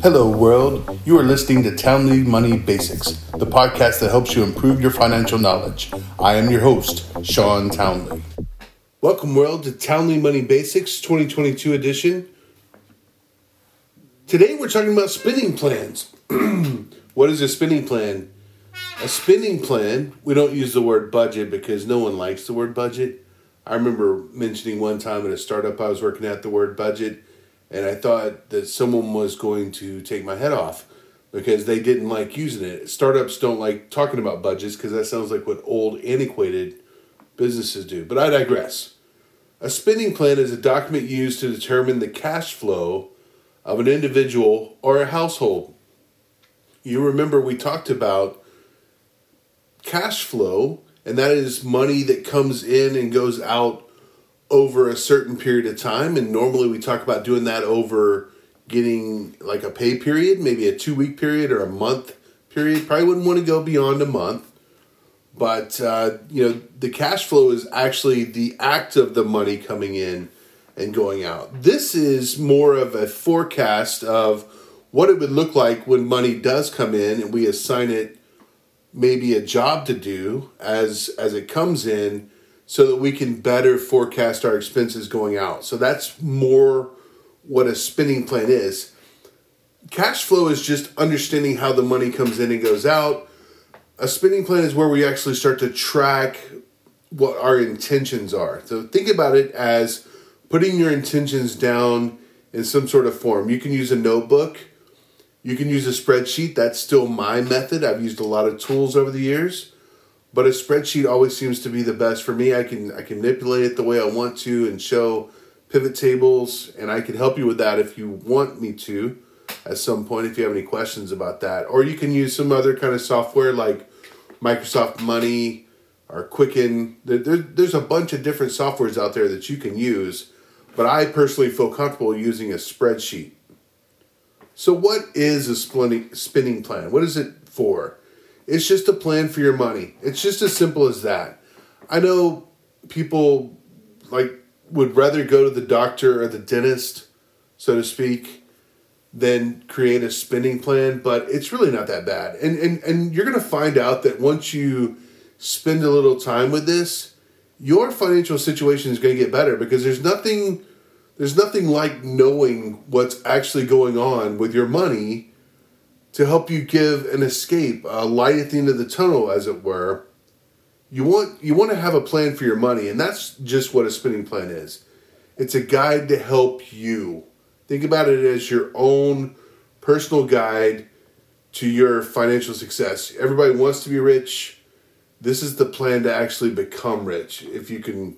Hello, world. You are listening to Townley Money Basics, the podcast that helps you improve your financial knowledge. I am your host, Sean Townley. Welcome, world, to Townley Money Basics 2022 edition. Today, we're talking about spending plans. what is a spending plan? A spending plan, we don't use the word budget because no one likes the word budget. I remember mentioning one time at a startup I was working at the word budget and I thought that someone was going to take my head off because they didn't like using it. Startups don't like talking about budgets because that sounds like what old, antiquated businesses do. But I digress. A spending plan is a document used to determine the cash flow of an individual or a household. You remember we talked about cash flow, and that is money that comes in and goes out over a certain period of time. And normally we talk about doing that over getting like a pay period, maybe a two week period or a month period. Probably wouldn't want to go beyond a month. But, uh, you know, the cash flow is actually the act of the money coming in and going out. This is more of a forecast of what it would look like when money does come in and we assign it maybe a job to do as as it comes in so that we can better forecast our expenses going out. So that's more what a spending plan is. Cash flow is just understanding how the money comes in and goes out. A spending plan is where we actually start to track what our intentions are. So think about it as putting your intentions down in some sort of form. You can use a notebook, you can use a spreadsheet. That's still my method. I've used a lot of tools over the years but a spreadsheet always seems to be the best for me. I can I can manipulate it the way I want to and show pivot tables, and I can help you with that if you want me to at some point if you have any questions about that. Or you can use some other kind of software like Microsoft Money or Quicken. There, there's a bunch of different softwares out there that you can use, but I personally feel comfortable using a spreadsheet. So, what is a spinning plan? What is it for? It's just a plan for your money. It's just as simple as that. I know people like would rather go to the doctor or the dentist, so to speak, than create a spending plan, but it's really not that bad. And and and you're going to find out that once you spend a little time with this, your financial situation is going to get better because there's nothing there's nothing like knowing what's actually going on with your money to help you give an escape, a light at the end of the tunnel, as it were. You want you want to have a plan for your money, and that's just what a spending plan is. It's a guide to help you. Think about it as your own personal guide to your financial success. Everybody wants to be rich. This is the plan to actually become rich if you can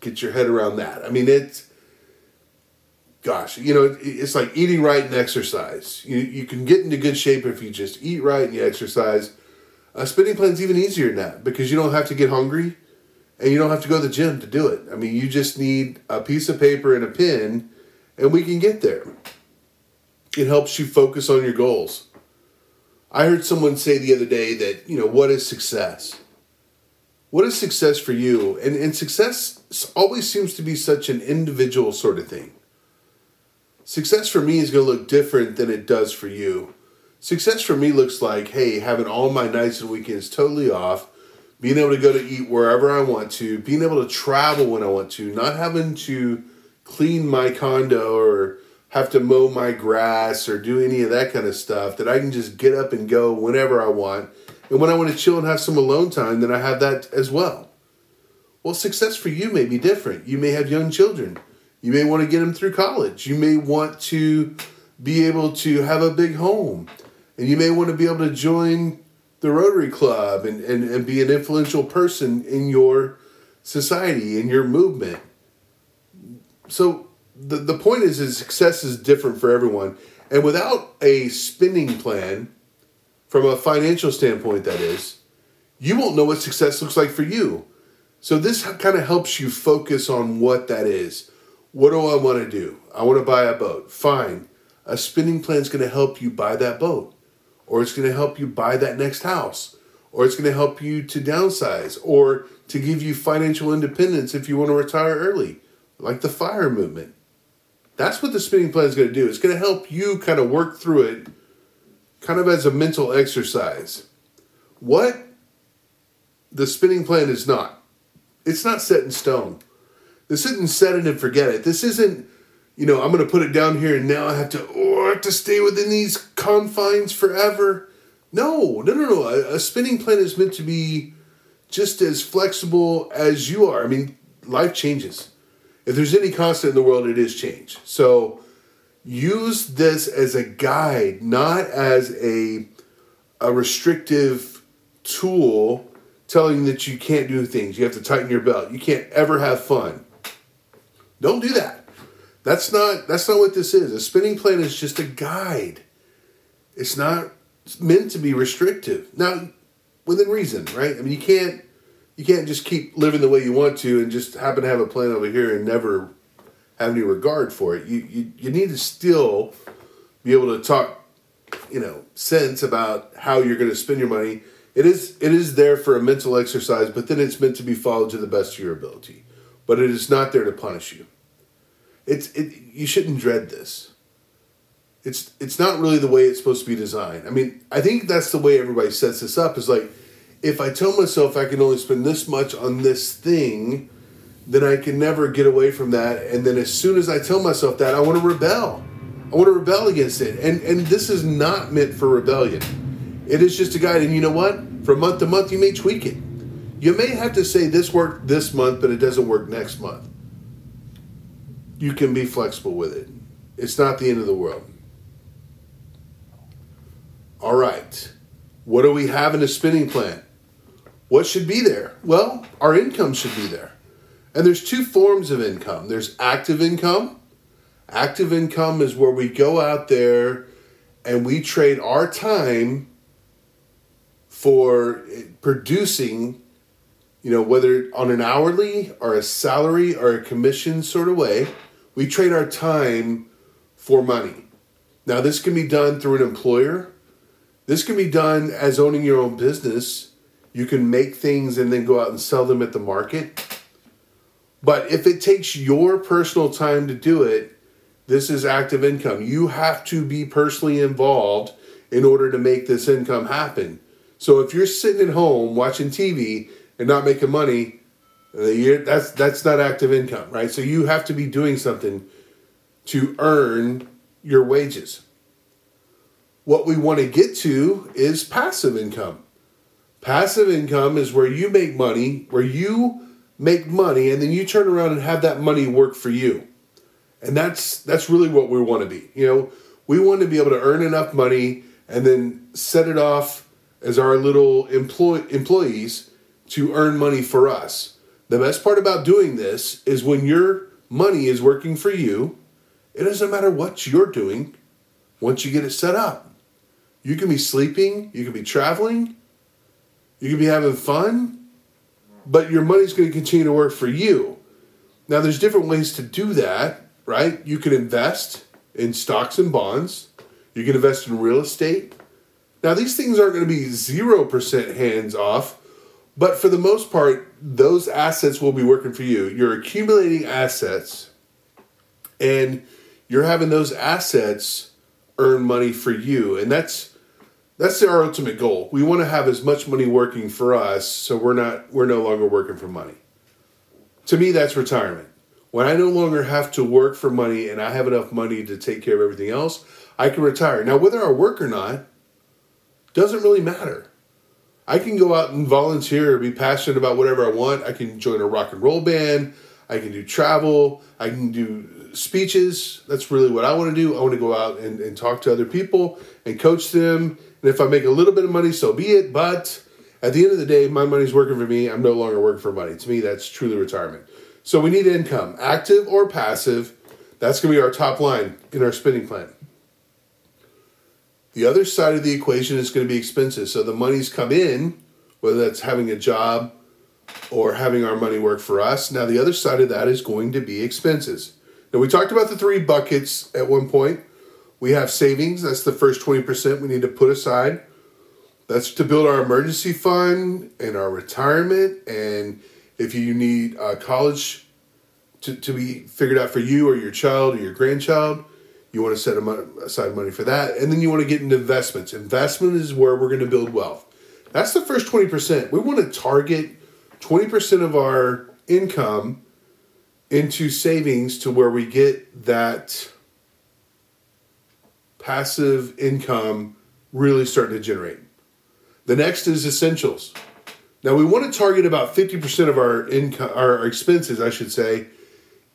get your head around that. I mean, it's gosh, you know, it's like eating right and exercise. You, you can get into good shape if you just eat right and you exercise. A spending plan's even easier than that because you don't have to get hungry and you don't have to go to the gym to do it. I mean, you just need a piece of paper and a pen and we can get there. It helps you focus on your goals. I heard someone say the other day that, you know, what is success? What is success for you? And, and success always seems to be such an individual sort of thing. Success for me is going to look different than it does for you. Success for me looks like, hey, having all my nights and weekends totally off, being able to go to eat wherever I want to, being able to travel when I want to, not having to clean my condo or have to mow my grass or do any of that kind of stuff, that I can just get up and go whenever I want. And when I want to chill and have some alone time, then I have that as well. Well, success for you may be different. You may have young children. You may want to get them through college. You may want to be able to have a big home. And you may want to be able to join the Rotary Club and, and, and be an influential person in your society, in your movement. So the, the point is, is success is different for everyone. And without a spending plan, from a financial standpoint, that is, you won't know what success looks like for you. So this kind of helps you focus on what that is. What do I want to do? I want to buy a boat. Fine. A spending plan is going to help you buy that boat, or it's going to help you buy that next house, or it's going to help you to downsize, or to give you financial independence if you want to retire early, like the FIRE movement. That's what the spinning plan is going to do. It's going to help you kind of work through it, kind of as a mental exercise. What the spinning plan is not. It's not set in stone. This isn't set it and forget it. This isn't, you know, I'm going to put it down here and now I have to, oh, I have to stay within these confines forever. No, no, no, no. A, a spinning plan is meant to be just as flexible as you are. I mean, life changes. If there's any constant in the world, it is change. So use this as a guide, not as a a restrictive tool telling that you can't do things. You have to tighten your belt. You can't ever have fun. Don't do that. That's not that's not what this is. A spinning plan is just a guide. It's not meant to be restrictive. Now, within reason, right? I mean, you can't you can't just keep living the way you want to and just happen to have a plan over here and never have any regard for it. You you, you need to still be able to talk, you know, sense about how you're going to spend your money. It is it is there for a mental exercise, but then it's meant to be followed to the best of your ability. But it is not there to punish you. It's it you shouldn't dread this. It's it's not really the way it's supposed to be designed. I mean, I think that's the way everybody sets this up is like if I tell myself I can only spend this much on this thing, then I can never get away from that. And then as soon as I tell myself that, I want to rebel. I want to rebel against it. And and this is not meant for rebellion. It is just a guide. And you know what? From month to month, you may tweak it. You may have to say this worked this month, but it doesn't work next month you can be flexible with it. It's not the end of the world. All right. What do we have in a spinning plan? What should be there? Well, our income should be there. And there's two forms of income there's active income. Active income is where we go out there and we trade our time for producing, you know, whether on an hourly or a salary or a commission sort of way we trade our time for money. Now, this can be done through an employer. This can be done as owning your own business. You can make things and then go out and sell them at the market. But if it takes your personal time to do it, this is active income. You have to be personally involved in order to make this income happen. So if you're sitting at home watching TV and not making money, that's that's not active income, right? So you have to be doing something to earn your wages. What we want to get to is passive income. Passive income is where you make money, where you make money and then you turn around and have that money work for you. And that's that's really what we want to be. You know, we want to be able to earn enough money and then set it off as our little employ- employees to earn money for us. The best part about doing this is when your money is working for you, it doesn't matter what you're doing once you get it set up. You can be sleeping, you can be traveling, you can be having fun, but your money's going to continue to work for you. Now, there's different ways to do that, right? You can invest in stocks and bonds, you can invest in real estate. Now, these things aren't going to be 0% hands off but for the most part, those assets will be working for you. You're accumulating assets and you're having those assets earn money for you. And that's that's our ultimate goal. We want to have as much money working for us so we're not we're no longer working for money. To me that's retirement. When I no longer have to work for money and I have enough money to take care of everything else, I can retire. Now whether I work or not doesn't really matter. I can go out and volunteer, be passionate about whatever I want. I can join a rock and roll band. I can do travel. I can do speeches. That's really what I want to do. I want to go out and, and talk to other people and coach them. And if I make a little bit of money, so be it. But at the end of the day, my money's working for me. I'm no longer working for money. To me, that's truly retirement. So we need income, active or passive. That's going to be our top line in our spending plan. The other side of the equation is going to be expenses. So the money's come in, whether that's having a job or having our money work for us. Now, the other side of that is going to be expenses. Now, we talked about the three buckets at one point. We have savings, that's the first 20% we need to put aside. That's to build our emergency fund and our retirement. And if you need a college to, to be figured out for you or your child or your grandchild. You want to set aside money for that. And then you want to get into investments. Investment is where we're going to build wealth. That's the first 20%. We want to target 20% of our income into savings to where we get that passive income really starting to generate. The next is essentials. Now we want to target about 50% of our income our expenses, I should say,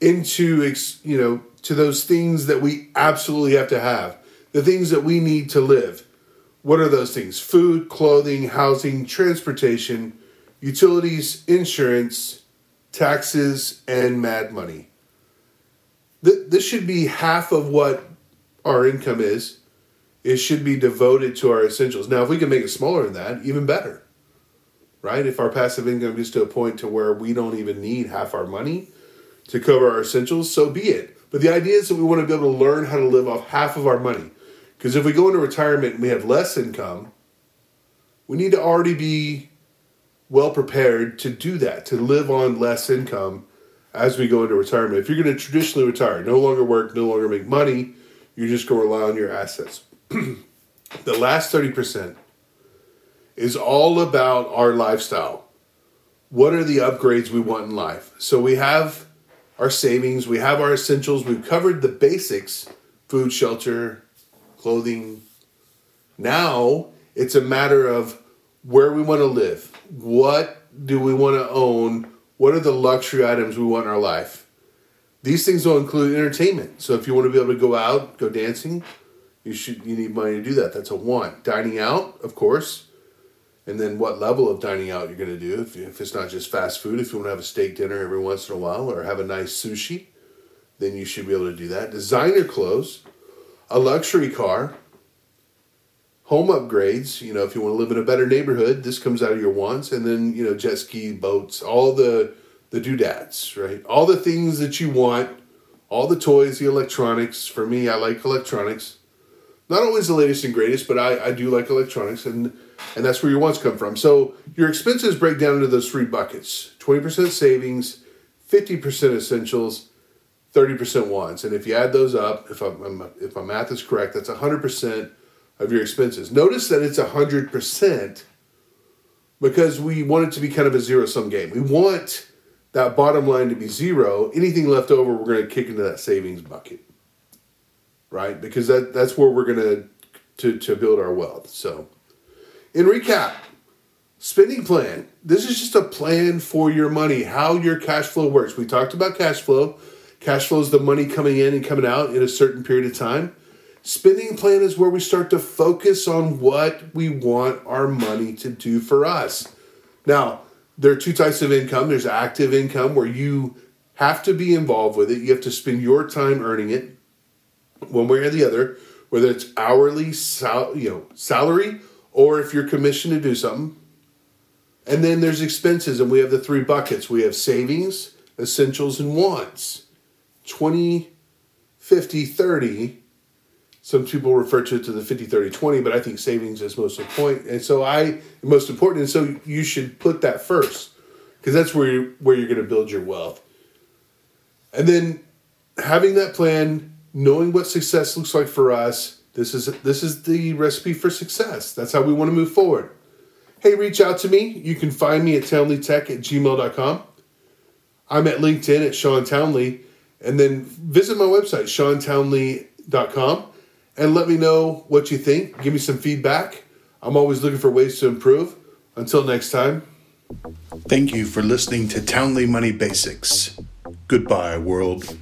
into you know, to those things that we absolutely have to have. The things that we need to live. What are those things? Food, clothing, housing, transportation, utilities, insurance, taxes, and mad money. This should be half of what our income is. It should be devoted to our essentials. Now, if we can make it smaller than that, even better. Right? If our passive income gets to a point to where we don't even need half our money to cover our essentials, so be it. But the idea is that we want to be able to learn how to live off half of our money. Because if we go into retirement and we have less income, we need to already be well prepared to do that, to live on less income as we go into retirement. If you're going to traditionally retire, no longer work, no longer make money, you're just going to rely on your assets. the last 30% is all about our lifestyle. What are the upgrades we want in life? So we have our savings, we have our essentials, we've covered the basics food, shelter, clothing. Now it's a matter of where we want to live. What do we want to own? What are the luxury items we want in our life? These things will include entertainment. So if you want to be able to go out, go dancing, you should you need money to do that. That's a want. Dining out, of course. And then what level of dining out you're going to do. If, if it's not just fast food, if you want to have a steak dinner every once in a while or have a nice sushi, then you should be able to do that. Designer clothes, a luxury car, home upgrades. You know, if you want to live in a better neighborhood, this comes out of your wants. And then, you know, jet ski, boats, all the, the doodads, right? All the things that you want, all the toys, the electronics. For me, I like electronics. Not always the latest and greatest, but I, I do like electronics. And and that's where your wants come from. So your expenses break down into those three buckets 20% savings, 50% essentials, 30% wants. And if you add those up, if, I'm, if my math is correct, that's 100% of your expenses. Notice that it's 100% because we want it to be kind of a zero sum game. We want that bottom line to be zero. Anything left over, we're going to kick into that savings bucket, right? Because that, that's where we're going to, to, to build our wealth. So, in recap, spending plan. This is just a plan for your money, how your cash flow works. We talked about cash flow. Cash flow is the money coming in and coming out in a certain period of time. Spending plan is where we start to focus on what we want our money to do for us. Now, there are two types of income there's active income where you have to be involved with it, you have to spend your time earning it one way or the other, whether it's hourly sal- you know, salary or if you're commissioned to do something. And then there's expenses, and we have the three buckets we have savings, essentials, and wants 20, 50, 30. Some people refer to it to the 50, 30, 20, but I think savings is most important. And so I most important. And so you should put that first because that's where you're, where you're going to build your wealth. And then having that plan, knowing what success looks like for us, this is this is the recipe for success. That's how we want to move forward. Hey, reach out to me. You can find me at townleytech at gmail.com. I'm at LinkedIn at Sean Townley. And then visit my website, seantownley.com, and let me know what you think. Give me some feedback. I'm always looking for ways to improve. Until next time. Thank you for listening to Townley Money Basics. Goodbye, world.